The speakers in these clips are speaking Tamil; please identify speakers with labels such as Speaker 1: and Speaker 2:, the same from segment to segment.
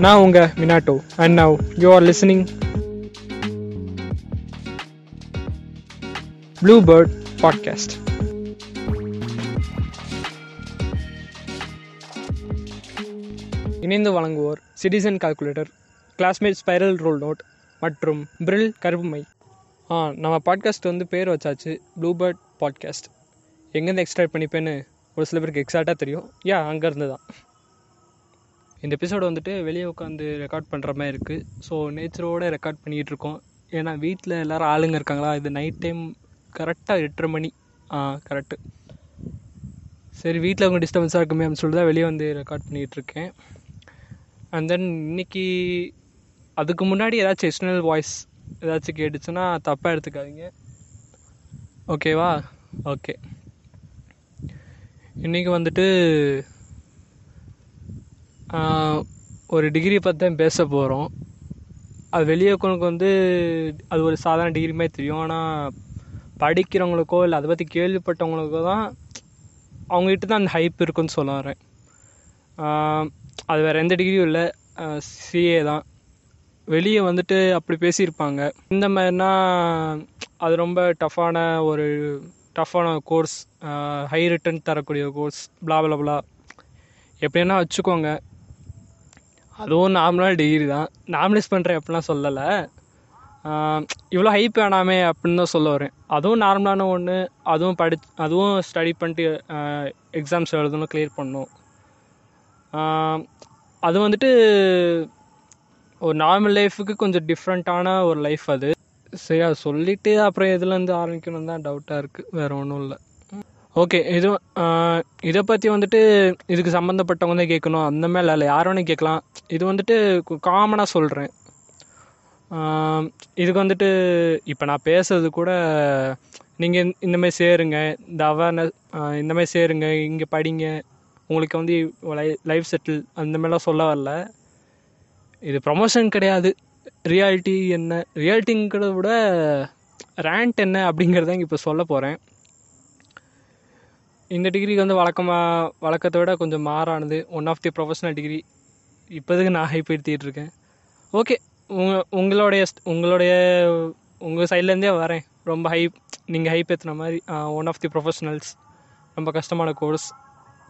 Speaker 1: நான் உங்க Minato. And now you are listening Blue Bird podcast இணைந்து வழங்குவோர் Citizen calculator Classmate spiral roll note மற்றும் பிரில் கருப்புமை ஆ நம்ம பாட்காஸ்ட் வந்து பேர் வச்சாச்சு ப்ளூ பேர்ட் பாட்காஸ்ட் எங்கேருந்து எக்ஸ்ட்ராக்ட் பண்ணிப்பேன்னு ஒரு சில பேருக்கு எக்ஸாக்டாக தெரியும். யா அங்கேருந்து தான். இந்த எபிசோடு வந்துட்டு வெளியே உட்காந்து ரெக்கார்ட் பண்ணுற மாதிரி இருக்குது ஸோ நேச்சரோடு ரெக்கார்ட் பண்ணிகிட்டு இருக்கோம். ஏன்னா வீட்டில் எல்லோரும் ஆளுங்க இருக்காங்களா? இது நைட் டைம் கரெக்டாக எட்டரை மணி. ஆ கரெக்டு சரி வீட்டில் அவங்க டிஸ்டர்பன்ஸாக இருக்குமே அப்படின்னு சொல்லிட்டு தான் வெளியே வந்து ரெக்கார்ட் பண்ணிகிட்டு இருக்கேன். அண்ட் தென் இன்னைக்கு அதுக்கு முன்னாடி ஏதாச்சும் எக்ஸ்டர்னல் வாய்ஸ் ஏதாச்சும் கேட்டுச்சுன்னா தப்பாக எடுத்துக்காதீங்க. ஓகேவா ஓகே இன்றைக்கி வந்துட்டு ஒரு டிகிரி பற்றி தான் பேச போகிறோம் அது வெளியே இருக்கவங்களுக்கு வந்து அது ஒரு சாதாரண டிகிரி மாதிரி தெரியும். ஆனால் படிக்கிறவங்களுக்கோ இல்லை அதை பற்றி கேள்விப்பட்டவங்களுக்கோ தான் அவங்ககிட்ட தான் அந்த ஹைப் இருக்குன்னு சொல்ல வரேன். அது வேறு எந்த டிகிரியும் இல்லை. சிஏ தான். வெளியே வந்துட்டு அப்படி பேசியிருப்பாங்க. இந்த மாதிரினா அது ரொம்ப டஃப்பான ஒரு டஃப்பான கோர்ஸ் ஹை ரிட்டர்ன் தரக்கூடிய கோர்ஸ் blah எப்படின்னா வச்சுக்கோங்க. அதுவும் நார்மலான டிகிரி தான். நார்மலைஸ் பண்ணுறேன் அப்படிலாம் சொல்லலை. இவ்வளோ ஹைப் வேணாமே அப்படின்னு தான் சொல்ல வரேன். அதுவும் நார்மலான ஒன்று அதுவும் படி அதுவும் ஸ்டடி பண்ணிட்டு எக்ஸாம்ஸ் எழுதணும் கிளியர் பண்ணணும். அது வந்துட்டு ஒரு நார்மல் லைஃபுக்கு கொஞ்சம் டிஃப்ரெண்ட்டான ஒரு லைஃப் அது. சரி அது சொல்லிவிட்டு அப்புறம் எதுலேருந்து ஆரம்பிக்கணும் தான் டவுட்டாக இருக்குது வேறு ஒன்றும் இல்லை. ஓகே இது இதை பற்றி வந்துட்டு இதுக்கு சம்மந்தப்பட்டவங்க தான் கேட்கணும். அந்த மாதிரி இல்லை யார் வேணும் கேட்கலாம். இது வந்துட்டு காமனாக சொல்கிறேன் இதுக்கு வந்துட்டு இப்போ நான் பேசுறது கூட நீங்கள் இந்தமாதிரி சேருங்க. இந்த அவேர்னஸ் இந்தமாதிரி சேருங்க. இங்கே படிங்க. உங்களுக்கு வந்து லைஃப் செட்டில் அந்த மாதிரிலாம் சொல்ல வரல. இது ப்ரமோஷன் கிடையாது. ரியாலிட்டி என்ன? ரியாலிட்டிங்கிறத விட ரேண்ட் என்ன அப்படிங்கிறத இப்போ சொல்ல போகிறேன் இந்த டிகிரிக்கு வந்து வழக்கமாக வழக்கத்தை விட கொஞ்சம் மாறானது. One of the professional degree இப்போதுக்கு நான் ஹைப் எடுத்திட்டு இருக்கேன். ஓகே உங்கள் உங்களுடைய உங்களுடைய உங்கள் சைட்லேருந்தே வரேன். ரொம்ப ஹைப் நீங்கள் ஹைப் ஏற்றுன மாதிரி ஒன் ஆஃப் தி ப்ரொஃபஷனல்ஸ் ரொம்ப கஷ்டமான கோர்ஸ்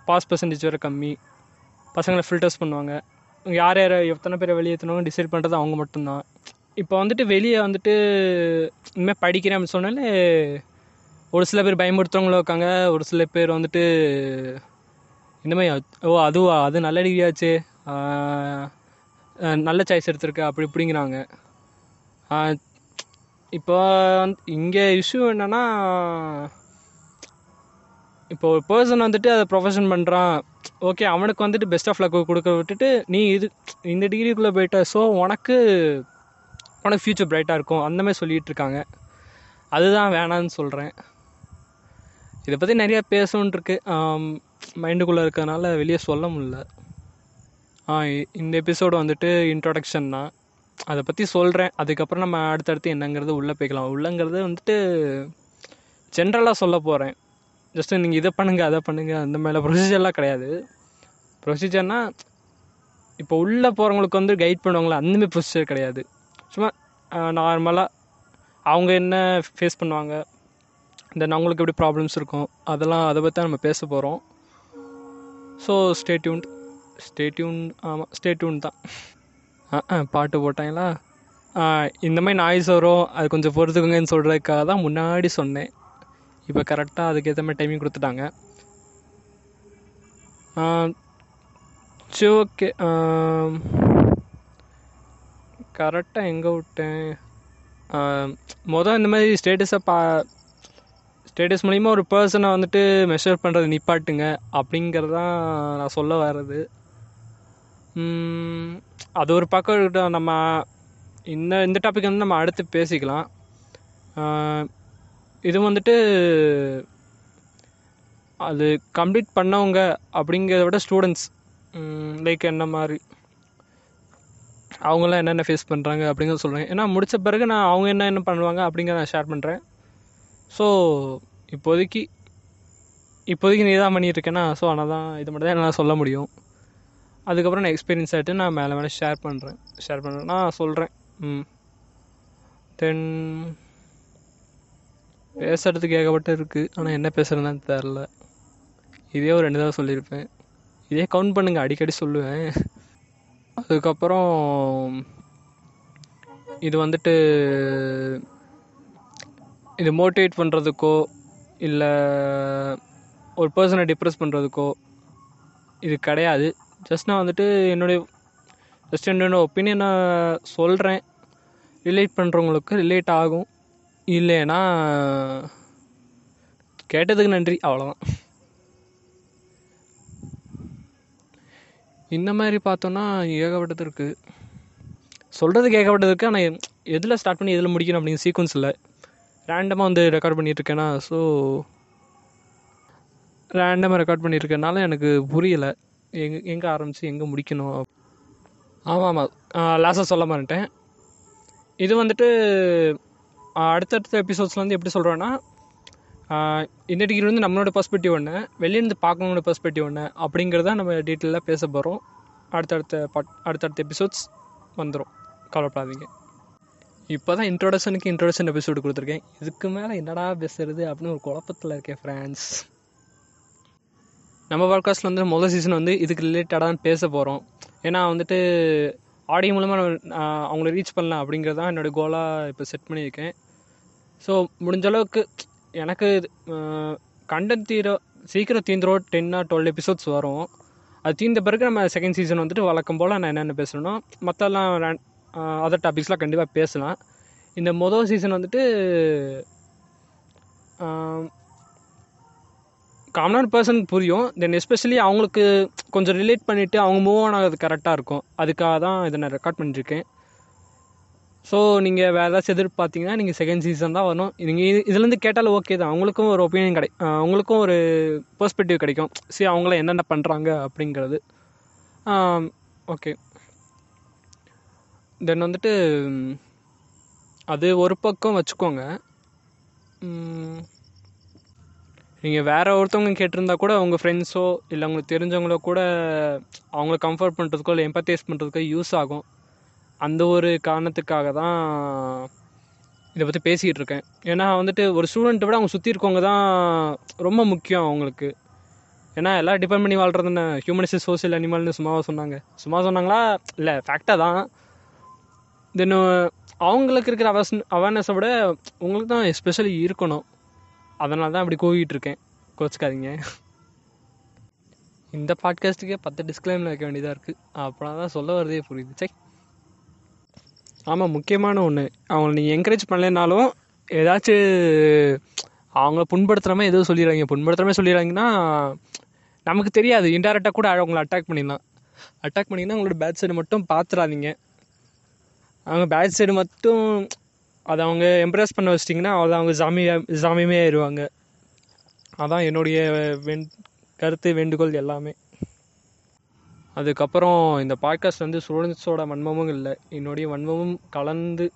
Speaker 1: பாஸ் பர்சன்டேஜ் வேறு கம்மி. பசங்களை ஃபில்டர்ஸ் பண்ணுவாங்க. யார் யார் எத்தனை பேரை வெளியேற்றணும் டிசைட் பண்ணுறது அவங்க மட்டும்தான். இப்போ வந்துட்டு வெளியே வந்துட்டு இனிமேல் படிக்கிறேன் அப்படின்னு சொன்னாலே ஒரு சில பேர் பயமுறுத்துறவங்களும் இருக்காங்க. ஒரு சில பேர் வந்துட்டு இந்த மாதிரி ஓ அதுவா? அது நல்ல டிகிரியாச்சு நல்ல சாய்ஸ் எடுத்திருக்க. அப்படி இப்படிங்கிறாங்க. இப்போ வந்து இங்கே இஷ்யூ என்னென்னா இப்போ ஒரு பர்சன் வந்துட்டு அதை ப்ரொஃபஷன் பண்ணுறான் ஓகே அவனுக்கு வந்துட்டு பெஸ்ட் ஆஃப் லக் கொடுக்க விட்டுட்டு நீ இது இந்த டிகிரிக்குள்ளே போயிட்ட ஸோ உனக்கு உனக்கு ஃப்யூச்சர் பிரைட்டாக இருக்கும். அந்த மாதிரி இருக்காங்க. அதுதான் வேணான்னு சொல்கிறேன் இதை பற்றி நிறையா பேசணுன்னு இருக்கு. மைண்டுக்குள்ளே இருக்கிறதுனால வெளியே சொல்ல முடியல. இந்த எபிசோடு வந்துட்டு இன்ட்ரொடக்ஷன் தான். அதை பற்றி சொல்கிறேன் அதுக்கப்புறம் நம்ம அடுத்தடுத்து என்னங்கிறது உள்ளே போய்க்கலாம். உள்ளங்கிறது வந்துட்டு ஜென்ரலாக சொல்ல போகிறேன் ஜஸ்ட்டு நீங்கள் இதை பண்ணுங்கள் அதை பண்ணுங்கள் அந்த மேலே ப்ரொசீஜர்லாம் கிடையாது. ப்ரொசீஜர்னால் இப்போ உள்ளே போகிறவங்களுக்கு வந்து கைட் பண்ணுவாங்களா அந்தமாதிரி ப்ரொசீஜர் கிடையாது. சும்மா நார்மலாக அவங்க என்ன ஃபேஸ் பண்ணுவாங்க தென் அவங்களுக்கு எப்படி ப்ராப்ளம்ஸ் இருக்கும்? அதெல்லாம் அதை பற்றி நம்ம பேச போகிறோம் so stay tuned stay tuned ஆமாம் ஸ்டேட்யூன் தான். ஆ ஆ, பாட்டு போட்டாங்களா? இந்த மாதிரி நாய்ஸ் வரும். அது கொஞ்சம் பொறுத்துக்குங்கன்னு சொல்கிறதுக்காக தான் முன்னாடி சொன்னேன். இப்போ கரெக்டாக அதுக்கேற்ற மாதிரி டைமிங் கொடுத்துட்டாங்க. சரி ஓகே கரெக்டாக எங்கே விட்டேன்? மொதல் இந்த மாதிரி ஸ்டேட்டஸை பா ஸ்டேட்டஸ் மூலிமா ஒரு பர்சனை வந்துட்டு மெஷர் பண்ணுறது நிப்பாட்டுங்க. அப்படிங்கிறது தான் நான் சொல்ல வர்றது. அது ஒரு பக்கம் இருக்கட்டும். நம்ம இந்த இந்த டாபிக் வந்து நம்ம அடுத்து பேசிக்கலாம். இது வந்துட்டு அது கம்ப்ளீட் பண்ணவங்க அப்படிங்கிறத விட ஸ்டூடெண்ட்ஸ் லைக் என்ன மாதிரி அவங்களாம் என்னென்ன ஃபேஸ் பண்ணுறாங்க அப்படிங்கிறத சொல்கிறேன் ஏன்னா முடித்த பிறகு நான் அவங்க என்ன என்ன பண்ணுவாங்க அப்படிங்கிறத நான் ஷேர் பண்ணுறேன் ஸோ இப்போதைக்கு இப்போதைக்கு நீ தான் பண்ணிட்டு ஸோ ஆனால் தான் இது மட்டும் தான் என்னால் சொல்ல முடியும். அதுக்கப்புறம் நான் எக்ஸ்பீரியன்ஸ் ஆகிட்டு நான் மேலே மேலே ஷேர் பண்ணுறேன் ஷேர் பண்ணுறேன்னா சொல்கிறேன் ம். தென் பேசுகிறதுக்கு ஏகப்பட்ட இருக்குது ஆனால் என்ன பேசுகிறதுன்னு தெரில இதே ஒரு ரெண்டு தடவை சொல்லியிருப்பேன். இதே கவுண்ட் பண்ணுங்கள் அடிக்கடி சொல்லுவேன். அதுக்கப்புறம் இது வந்துட்டு இது மோட்டிவேட் பண்ணுறதுக்கோ இல்லை ஒரு பர்சனை டிப்ரெஸ் பண்ணுறதுக்கோ இது கிடையாது. ஜஸ்ட் நான் வந்துட்டு என்னுடைய ஜஸ்ட் என்னோட ஒப்பீனியனை சொல்கிறேன் ரிலேட் பண்ணுறவங்களுக்கு ரிலேட் ஆகும். இல்லைன்னா கேட்டதுக்கு நன்றி அவ்வளோதான் இந்த மாதிரி பார்த்தோன்னா ஏகப்பட்டது இருக்குது சொல்கிறது கேட்கப்பட்டதுக்கு ஆனால் எதில் ஸ்டார்ட் பண்ணி எதில் முடிக்கணும் அப்படிங்கிற சீக்வன்ஸ் இல்லை. ரேண்டமாக வந்து ரெக்கார்ட் பண்ணிகிட்ருக்கேனா ஸோ ரேண்டமாக ரெக்கார்ட் பண்ணியிருக்கனால எனக்கு புரியலை. எங்கே எங்கே ஆரம்பித்து எங்கே முடிக்கணும் ஆமாம் ஆமாம் லாஸ்ட்டாக சொல்ல மாட்டேன் இது வந்துட்டு அடுத்தடுத்த எபிசோட்ஸில் வந்து எப்படி சொல்கிறேன்னா இந்த டிகிரி வந்து நம்மளோட பர்ஸ்பெக்டிவ் ஒன்று வெளியிருந்து பார்க்கணுங்களோட பர்ஸ்பெக்டிவ் ஒன்று அப்படிங்கிறத நம்ம டீட்டெயிலாக பேச போகிறோம் அடுத்தடுத்த பாட் அடுத்தடுத்த எபிசோட்ஸ் வந்துடும் கவலைப்படாதீங்க. இப்போ தான் இன்ட்ரோடக்ஷனுக்கு இன்ட்ரோடக்ஷன் எபிசோடு கொடுத்துருக்கேன். இதுக்கு மேலே என்னடா பேசுறது அப்படின்னு ஒரு குழப்பத்தில் இருக்கேன் ஃப்ரெண்ட்ஸ் நம்ம பாட்காஸ்ட்டில் வந்து முதல் சீசன் வந்து இதுக்கு ரிலேட்டடாக பேச போகிறோம் ஏன்னா வந்துட்டு ஆடியோ மூலமாக அவங்கள ரீச் பண்ணலாம் அப்படிங்கிறது தான் என்னோடய கோலாக இப்போ செட் பண்ணியிருக்கேன். ஸோ முடிஞ்ச அளவுக்கு எனக்கு கண்டென்ட் தீர சீக்கிரம் தீந்துரோ டென் டுவெல் எபிசோட்ஸ் வரும். அது தீர்ந்த பிறகு நம்ம செகண்ட் சீசன் வந்துட்டு வழக்கம் போல் நான் என்னென்ன பேசணும் மற்றெல்லாம் அதர் டாபிக்ஸ்லாம் கண்டிப்பாக பேசலாம். இந்த மொதல் சீசன் வந்துட்டு காமனான பர்சனுக்கு புரியும். தென் எஸ்பெஷலி அவங்களுக்கு கொஞ்சம் ரிலேட் பண்ணிவிட்டு அவங்க மூவ் ஆன் ஆகிறது கரெக்டாக இருக்கும். அதுக்காக தான் இதை நான் ரெக்கார்ட் பண்ணியிருக்கேன் ஸோ நீங்கள் வேறு ஏதாச்சும் எதிர்பார்த்தீங்கன்னா நீங்கள் செகண்ட் சீசன் தான் வரணும். நீங்கள் இதுலேருந்து கேட்டாலும் ஓகே தான். அவங்களுக்கும் ஒரு ஒப்பீனியன் கிடை அவங்களுக்கும் ஒரு பெர்ஸ்பெக்டிவ் கிடைக்கும். சரி அவங்களாம் என்னென்ன பண்ணுறாங்க அப்படிங்கிறது. ஓகே தென் வந்துட்டு அது ஒரு பக்கம் வச்சுக்கோங்க. நீங்கள் வேறு ஒருத்தவங்க கேட்டிருந்தா கூட உங்கள் ஃப்ரெண்ட்ஸோ இல்லை உங்களுக்கு தெரிஞ்சவங்களோ கூட அவங்கள கம்ஃபர்ட் பண்ணுறதுக்கோ இல்லை எம்பத்தைஸ் பண்ணுறதுக்கோ யூஸ் ஆகும். அந்த ஒரு காரணத்துக்காக தான் இதை பற்றி பேசிக்கிட்டு இருக்கேன். ஏன்னா வந்துட்டு ஒரு ஸ்டூடெண்ட்டை விட அவங்க சுற்றி இருக்கவங்க தான் ரொம்ப முக்கியம் அவங்களுக்கு. ஏன்னா எல்லாம் டிபெண்ட் பண்ணி வாழ்கிறதுன்னு ஹியூமனிஸ்ட் சோசியல் அனிமல்னு சும்மாவாக சொன்னாங்க. சும்மா சொன்னாங்களா? இல்லை ஃபேக்டாக தான். தென் uh, அவங்களுக்கு இருக்கிற அவஸ் அவேர்னஸை விட உங்களுக்கு தான் எஸ்பெஷலி இருக்கணும். அதனால தான் அப்படி கூவிகிட்டு இருக்கேன். கோச்சிக்காதீங்க. இந்த பாட்காஸ்ட்டுக்கே பத்து டிஸ்க்ளைமில் வைக்க வேண்டியதாக இருக்குது அப்படின்னா தான் சொல்ல வரதே புரியுது. சை. ஆமாம் முக்கியமான ஒன்று அவங்கள நீங்கள் என்கரேஜ் பண்ணலைனாலும் ஏதாச்சும் அவங்கள புண்படுத்துகிற எதுவும் சொல்லிடுறாங்க. புண்படுத்துகிற சொல்லிடுறாங்கன்னா நமக்கு தெரியாது. இன்டெரக்டாக கூட அவங்கள அட்டாக் பண்ணிடலாம். அட்டாக் பண்ணிங்கன்னா உங்களோட பேட் சைடு மட்டும் பார்த்துடாதீங்க அவங்க பேட் சைடு மட்டும் அதை அவங்க எம்ப்ரெஸ் பண்ண வச்சிட்டிங்கன்னா அதை அவங்க ஜாமியா ஜாமியமே ஆயிடுவாங்க. அதான் என்னுடைய வெண் கருத்து வேண்டுகோள் எல்லாமே. அதுக்கப்புறம் இந்த பாட்காஸ்ட் வந்து ஸ்டூடெண்ட்ஸோட வன்மமும் இல்லை. என்னுடைய வன்மமும் கலந்து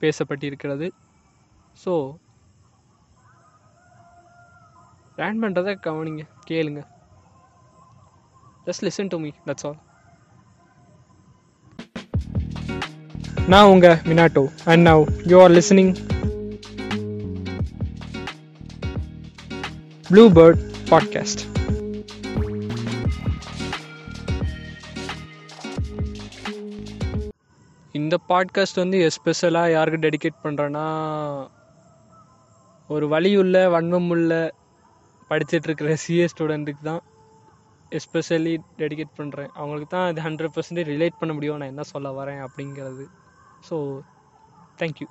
Speaker 1: பேசப்பட்டிருக்கிறது. ஸோ ரேன் பண்ணுறதை கவனிங்க கேளுங்க. Just listen to me that's all நான் உங்கள் Minato. And now you are listening Blue Bird podcast இந்த பாட்காஸ்ட் வந்து எஸ்பெஷலாக யாருக்கு டெடிகேட் பண்ணுறேன்னா ஒரு வழியுள்ள வன்மமுள்ள படிச்சிட்ருக்கிற சிஏ ஸ்டூடெண்ட்டுக்கு தான் எஸ்பெஷலி டெடிகேட் பண்ணுறேன் அவங்களுக்கு தான் இது ஹண்ட்ரட் பர்சன்டேஜ் ரிலேட் பண்ண முடியும் நான் என்ன சொல்ல வரேன் அப்படிங்கிறது. So thank you